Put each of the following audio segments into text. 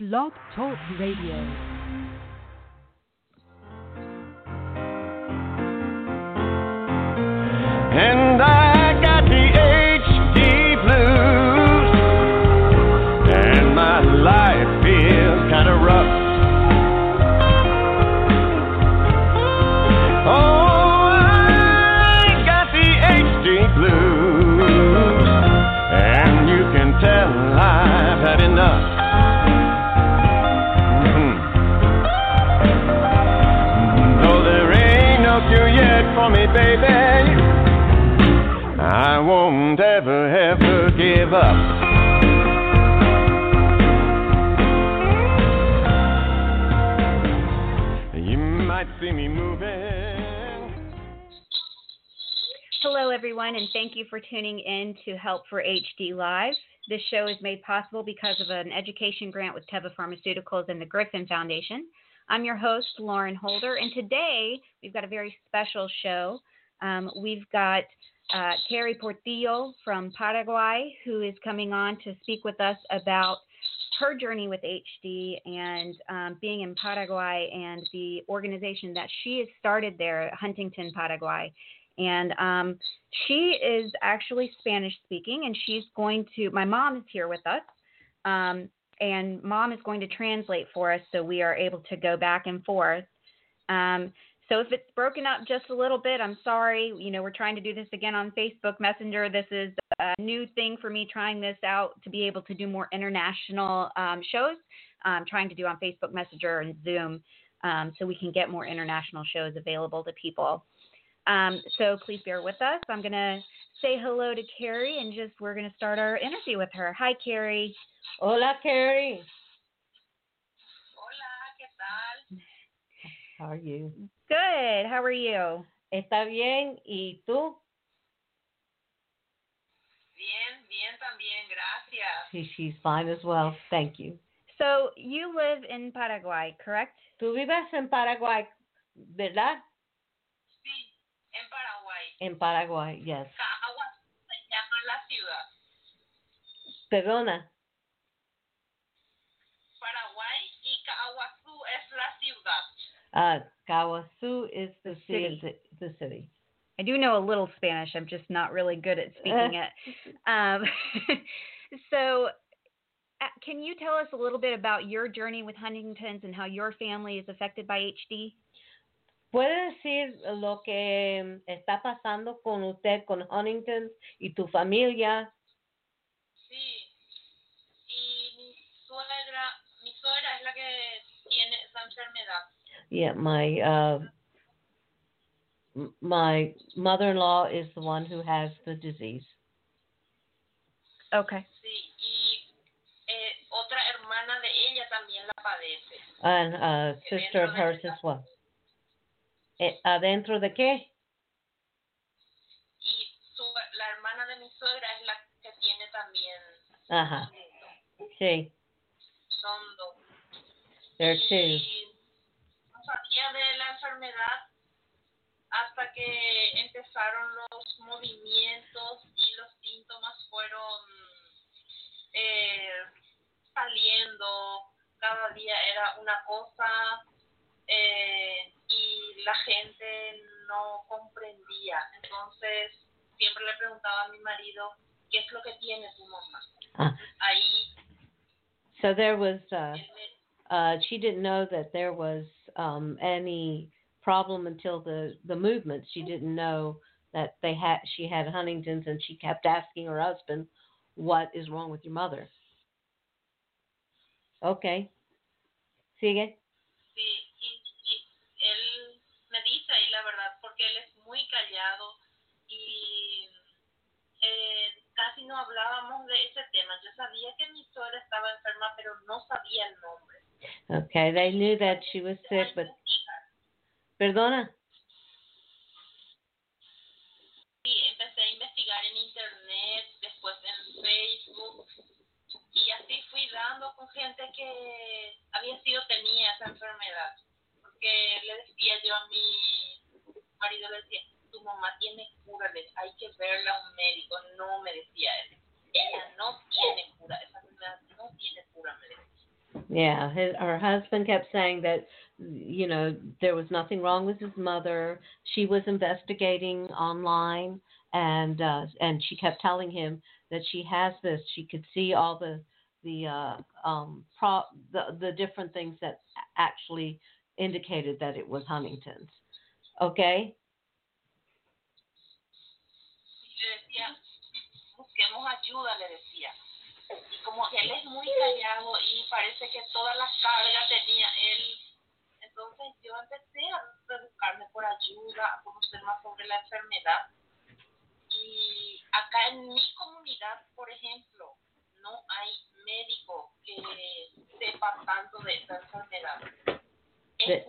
Blog Talk Radio. Give up. You might see me moving. Hello, everyone, and thank you for tuning in to Help for HD Live. This show is made possible because of an education grant with Teva Pharmaceuticals and the Griffin Foundation. I'm your host, Lauren Holder, and today we've got a very special show. Um, we've got uh, Kary Portillo from Paraguay who is coming on to speak with us about her journey with HD and um, being in Paraguay and the organization that she has started there, Huntington, Paraguay. And um, she is actually Spanish speaking, and she's going to. My mom is here with us, um, and mom is going to translate for us so we are able to go back and forth. Um, so if it's broken up just a little bit, I'm sorry. You know, we're trying to do this again on Facebook Messenger. This is a new thing for me trying this out to be able to do more international um, shows. I'm trying to do on Facebook Messenger and Zoom um, so we can get more international shows available to people. Um, so please bear with us. I'm going to say hello to Kary and just we're going to start our interview with her. Hi, Kary. Hola, Kary. Hola, ¿qué tal? How are you? Good. How are you? ¿Está bien? ¿Y tú? Bien, bien también, gracias. She, she's fine as well. Thank you. So you live in Paraguay, correct? Tú vives en Paraguay, ¿verdad? Sí, en Paraguay. En Paraguay, yes. Caguas se llama la ciudad. Perdona. Paraguay y Caguazú es la ciudad. Uh, Caguazú is the, The city. city. The city. I do know a little Spanish. I'm just not really good at speaking it. Um, so, uh, can you tell us a little bit about your journey with Huntington's and how your family is affected by HD? ¿Puede decir lo que está pasando con usted, con Huntington y tu familia? Sí. Y mi suegra, mi suegra es la que tiene esa enfermedad. Yeah, my uh, my mother-in-law is the one who has the disease. Okay. Sí, y eh, otra hermana de ella también la padece. And a sister of hers as well. Eh, ¿Adentro de qué? Y su, la hermana de mi suegra es la que tiene también. Ajá. Sí, Son dos. there are two. Sabía de la enfermedad hasta que empezaron los movimientos y los síntomas fueron eh, saliendo. Cada día era una cosa eh, y la gente no comprendía. Entonces siempre le preguntaba a mi marido, ¿qué es lo que tiene tu mamá? Ah, Ahí so there was, uh, uh, she didn't know that there was um, any problem until the the movement. She didn't know that they had she had Huntington's, and she kept asking her husband, "What is wrong with your mother?" Okay. Sigue. Sí, y, y él me dice ahí la verdad, porque él es muy callado y eh, casi no hablábamos de ese tema. Yo sabía que mi suegra estaba enferma, pero no sabía el nombre. Okay. They knew that she was sick, but perdona. Y empecé a investigar en internet, después en Facebook, y así fui dando con gente que había sido, tenía esa enfermedad. Porque le decía yo a mi marido, le decía, tu mamá tiene cura, hay que verla a un médico. No, me decía él. Ella no tiene cura, esa enfermedad no tiene cura, me decía. Yeah, his, her husband kept saying that you know there was nothing wrong with his mother. She was investigating online, and uh, and she kept telling him that she has this. She could see all the the uh, um, pro the the different things that actually indicated that it was Huntington's. Okay. Y le como él es muy callado y parece que toda la carga tenía él, entonces yo empecé a buscarme por ayuda, a conocer más sobre la enfermedad. Y acá en mi comunidad, por ejemplo, no hay médico que sepa tanto de esta enfermedad. De-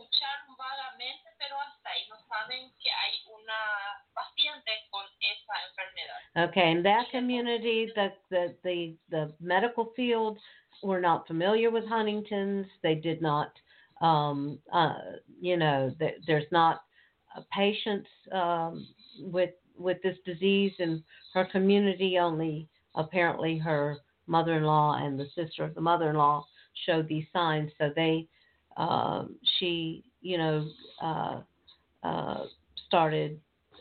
Okay, in that community, the, the, the, the medical field were not familiar with Huntington's. They did not, um, uh, you know, th- there's not uh, patients um, with with this disease in her community. Only apparently her mother-in-law and the sister of the mother-in-law showed these signs. So they, um, she, you know, uh, uh, started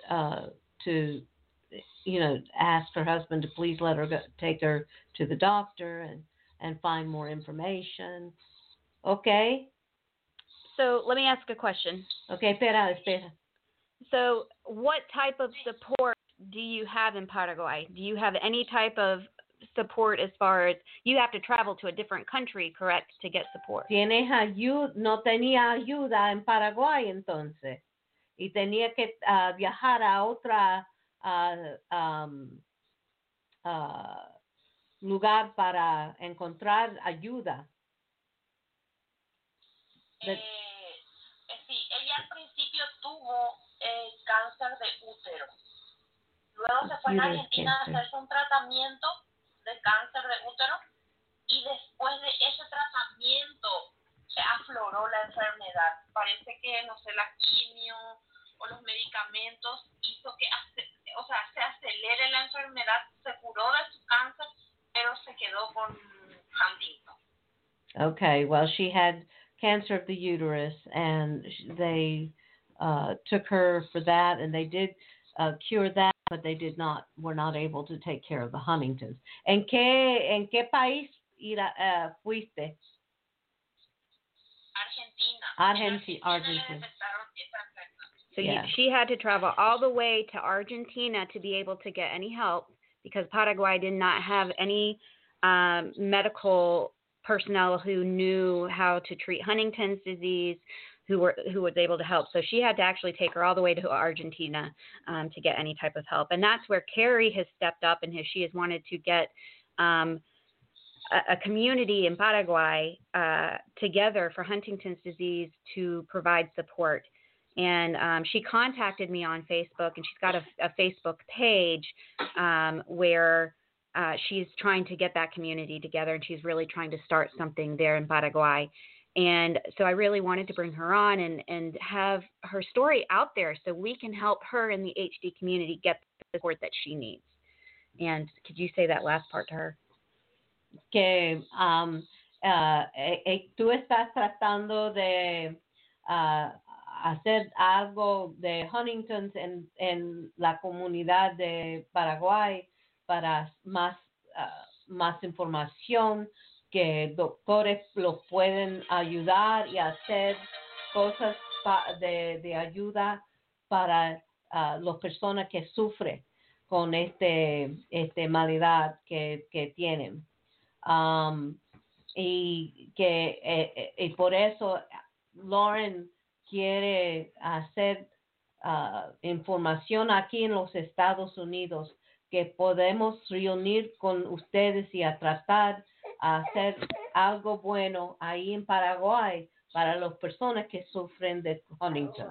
uh, to you know, asked her husband to please let her go, take her to the doctor and and find more information. Okay, So let me ask a question. okay, espera, espera. So, what type of support do you have in Paraguay? Do you have any type of support as far as you have to travel to a different country, correct, to get support? Tienes ayuda, no tenía ayuda en Paraguay entonces y tenía que ah, viajar a otra ah, am, ah, lugar para encontrar ayuda. Eh, eh, sí, ella al principio tuvo eh, cáncer de útero. Luego se fue a Argentina a hacerse un tratamiento de cáncer de útero y después de ese tratamiento se afloró la enfermedad. Parece que, no sé, la quimio o los medicamentos hizo que, sea, se acelere la enfermedad, se curó de su cáncer, pero se quedó con Huntington. Okay, well, she had cancer of the uterus, and they uh, took her for that, and they did uh, cure that, but they did not were not able to take care of the Huntingtons. ¿En qué en qué país ira, uh, fuiste? Argentina. Argenti- En Argentina Argentina. Detectaron esa enfermedad. So Yeah. you, she had to travel all the way to Argentina to be able to get any help because Paraguay did not have any um, medical personnel who knew how to treat Huntington's disease, who were who was able to help. So she had to actually take her all the way to Argentina um, to get any type of help, and that's where Kary has stepped up and has, she has wanted to get. Um, a, a community in Paraguay uh, together for Huntington's disease to provide support and um, she contacted me on Facebook, and she's got a, a Facebook page um, where uh, she's trying to get that community together, and she's really trying to start something there in Paraguay. And so I really wanted to bring her on and, and have her story out there so we can help her in the HD community get the support that she needs. And could you say that last part to her? Que um, uh, eh, eh, tú estás tratando de ah, hacer algo de Huntington's en, en la comunidad de Paraguay para más, ah, más información, que doctores los pueden ayudar y hacer cosas de, de ayuda para ah, las personas que sufren con este, este malidad que, que tienen. Um, y que eh, eh, y por eso Lauren quiere hacer ah, información aquí en los Estados Unidos que podemos reunir con ustedes y a tratar a hacer algo bueno ahí en Paraguay para las personas que sufren de Huntington.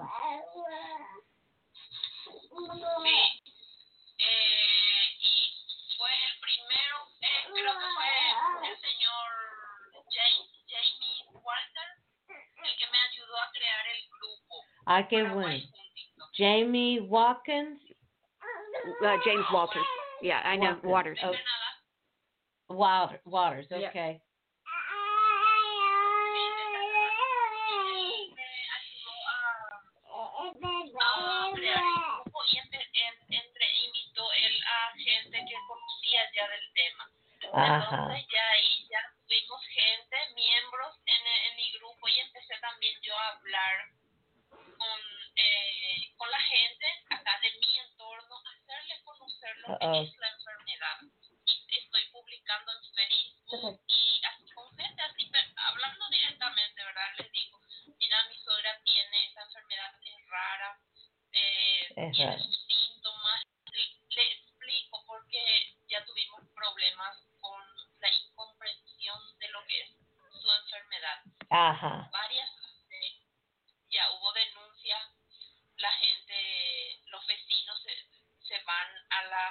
I get win. Jamie Watkins. Uh, James Walters. Yeah, I know Waters. Waters. Oh. Waters. Okay. Yeah. Ajá.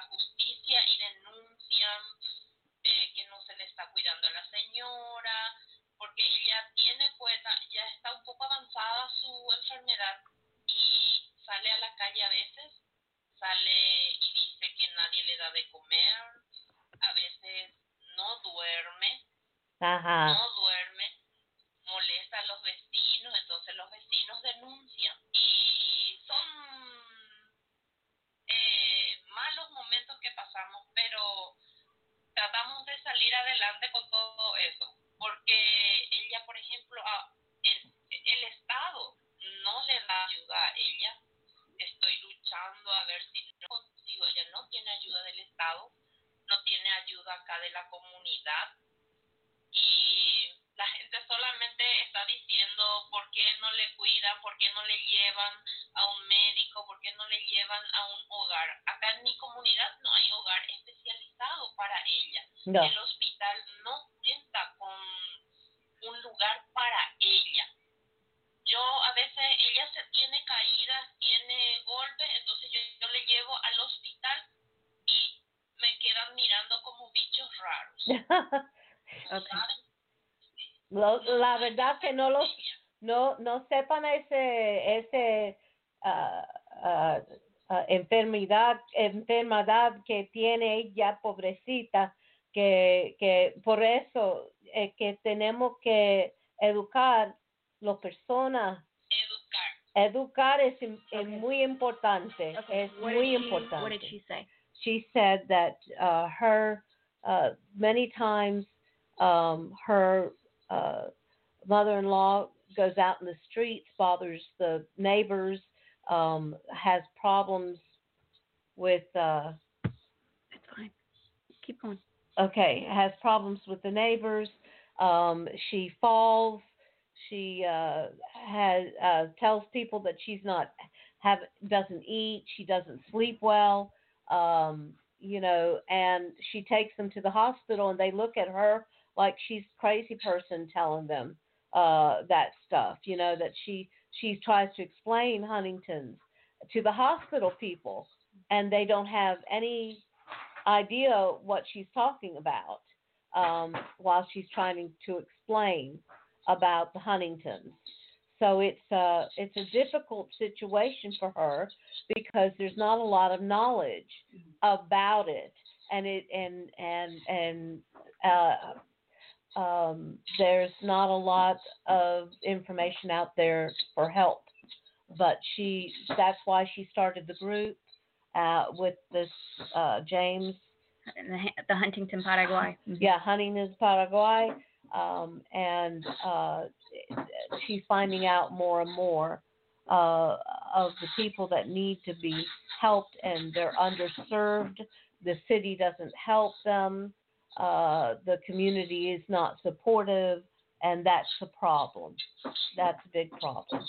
Justicia y denuncian No. El hospital no cuenta con un lugar para ella. Yo a veces ella se tiene caídas, tiene golpes, entonces yo, yo le llevo al hospital y me quedan mirando como bichos raros. Ok. ¿saben? Lo- la verdad que no los no no sepan ese ese ah, ah, ah, enfermedad enfermedad que tiene ella pobrecita que que por eso eh, que tenemos que educar las personas Educar. educar es, im- es muy importante Okay. es What muy she, importante What did she say? she said that uh, her uh, many times um, her uh, mother-in-law goes out in the streets, bothers the neighbors, um, has problems with uh, It's fine. Keep going. Okay, has problems with the neighbors. Um, she falls. She uh, has uh, tells people that she's not have doesn't eat. She doesn't sleep well. Um, you know, and she takes them to the hospital, and they look at her like she's crazy person telling them uh, that stuff. You know that she she tries to explain Huntington's to the hospital people, and they don't have any idea what she's talking about um, while she's trying to explain about the Huntingtons. So it's a it's a difficult situation for her because there's not a lot of knowledge about it, and it and and and uh, um, there's not a lot of information out there for help. But she that's why she started the group uh, with this uh, James The, the Huntington Paraguay. yeah, Huntington's Paraguay, um, and uh, she's finding out more and more uh, of the people that need to be helped, and they're underserved. The city doesn't help them. Uh, the community is not supportive, and that's a problem. That's a big problem.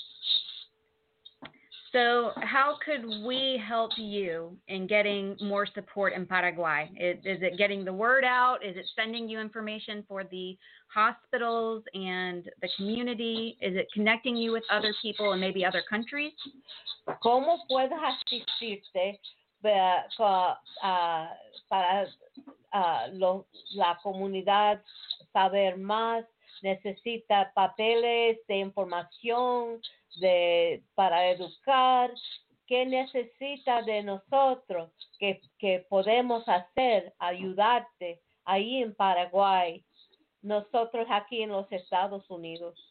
So, how could we help you in getting more support in Paraguay? Is, is it getting the word out? Is it sending you information for the hospitals and the community? Is it connecting you with other people and maybe other countries? ¿Cómo puedes asistirte ah, para ah, lo- la comunidad saber más? Necesita papeles de información de, para educar. ¿Qué necesita de nosotros que, que podemos hacer, ayudarte ahí en Paraguay? Nosotros aquí en los Estados Unidos.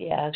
Yes.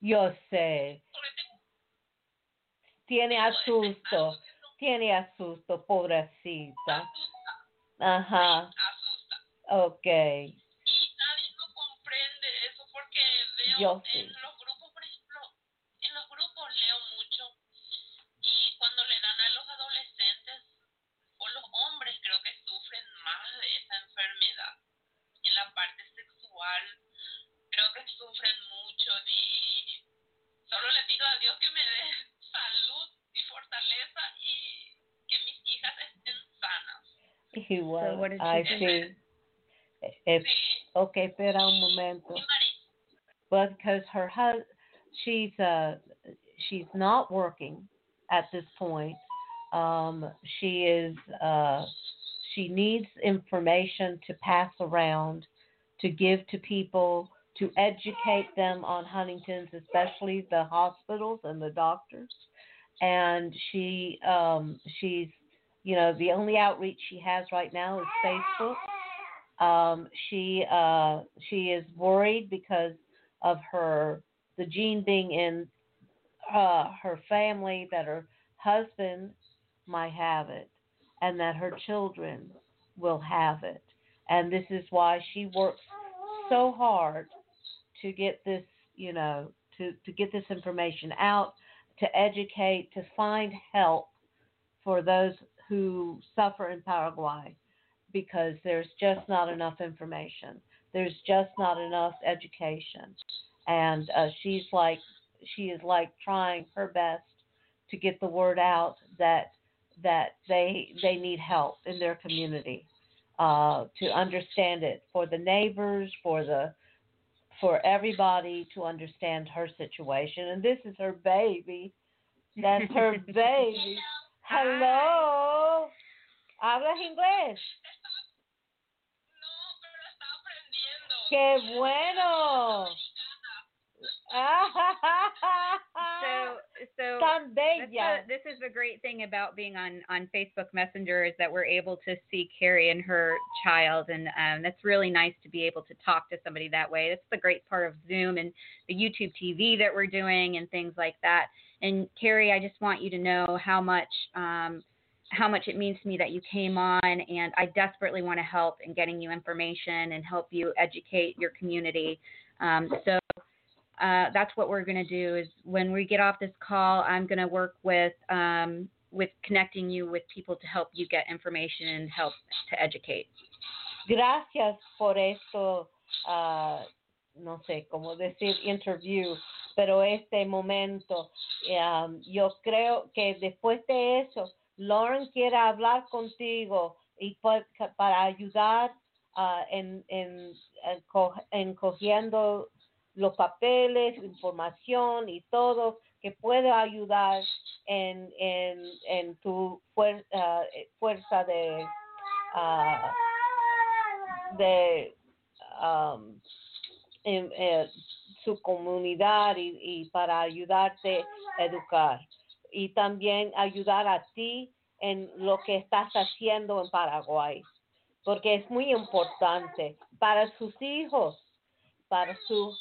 Yo sé. porque tengo Tiene tengo ese- asusto. algo que no Tiene asusto, pobrecita. asusta, Ajá. asusta. Ok. Y nadie no comprende eso porque veo sanas. Igual. what did she I say? see. Eh, ok, espera un momento. Well, because her husband, she's uh, she's not working at this point. Um, she is uh, she needs information to pass around, to give to people, to educate them on Huntington's, especially the hospitals and the doctors. And she um, she's you know the only outreach she has right now is Facebook. Um, she uh, she is worried because of her the gene being in uh, her family that her husband might have it and that her children will have it and this is why she works so hard to get this you know to to get this information out to educate to find help for those who suffer in Paraguay because there's just not enough information. There's just not enough education. And uh, she's like she is like trying her best to get the word out that that they they need help in their community uh, to understand it for the neighbors for the for everybody to understand her situation. And this is her baby. That's her baby hello hablas inglés no, pero está aprendiendo. qué bueno So, so tan That's bella the- this is the great thing about being on on Facebook Messenger is that we're able to see Kary and her child, and um, that's really nice to be able to talk to somebody that way. That's the great part of Zoom and the YouTube TV that we're doing and things like that. And Kary, I just want you to know how much um, how much it means to me that you came on, and I desperately want to help in getting you information and help you educate your community. Um, so uh, that's what we're going to do is when we get off this call i'm going to work with um, with connecting you with people to help you get information and help to educate gracias por esto, ah, no sé cómo decir interview, pero este momento, um, yo creo que después de eso, Lauren quiere hablar contigo y pa- para ayudar ah, en, en, en en cogiendo los papeles, información y todo que puede ayudar en, en, tu fuer- eh, fuerza de ah, de um, en, eh, su comunidad y, y para ayudarte a educar y también ayudar a ti en lo que estás haciendo en Paraguay porque es muy importante para sus hijos, para su...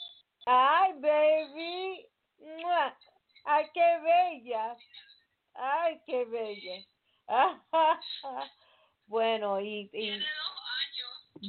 ¡Ay, baby! ¡Mua! ¡Ay, qué bella! ¡Ay, qué bella! Bueno, y, y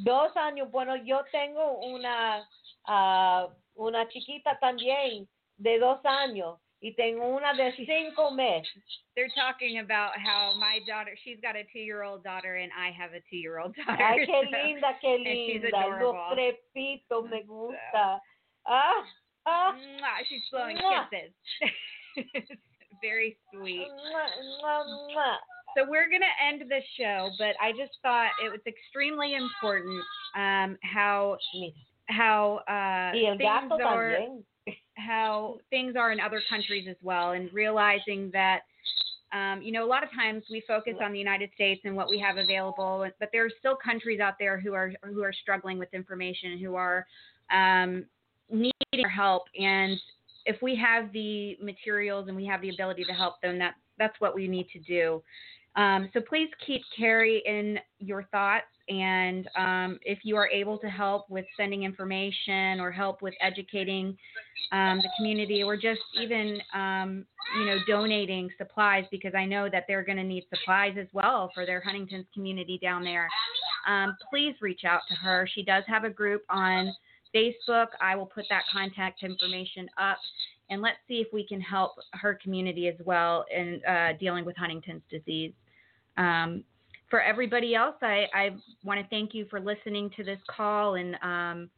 dos años. Bueno, yo tengo una ah, una chiquita también de dos años y tengo una de cinco meses. They're talking about how my daughter, she's got a two-year-old daughter, and I have a two-year-old daughter. Ay, qué so- linda, qué she's linda. Los trepitos me gusta. Ah, ah. Mwah, she's blowing Mwah. kisses. Very sweet. Mua. So we're going to end the show, but I just thought it was extremely important um, how how uh, things are how things are in other countries as well, and realizing that. Um, you know, a lot of times we focus on the United States and what we have available, but there are still countries out there who are who are struggling with information, who are um, needing our help. And if we have the materials and we have the ability to help them, that that's what we need to do. Um, so please keep Kary in your thoughts, and um, if you are able to help with sending information or help with educating um, the community, or just even um, you know donating supplies, because I know that they're going to need supplies as well for their Huntington's community down there. Um, please reach out to her. She does have a group on Facebook. I will put that contact information up. And let's see if we can help her community as well in uh, dealing with Huntington's disease. Um, for everybody else, I, I want to thank you for listening to this call and um,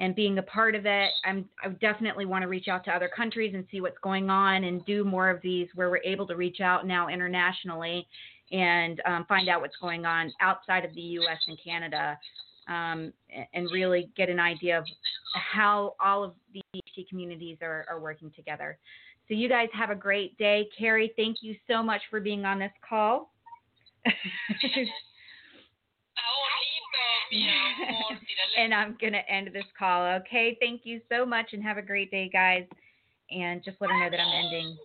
and being a part of it. I'm, I definitely want to reach out to other countries and see what's going on and do more of these where we're able to reach out now internationally and um, find out what's going on outside of the U.S. and Canada um, and really get an idea of how all of the EHT communities are, are working together. So you guys have a great day. Kary, thank you so much for being on this call. Oh, Está bonito, mi amor. Tírale and I'm going to end this call. Okay. Thank you so much and have a great day, guys. And just let her know that I'm ending.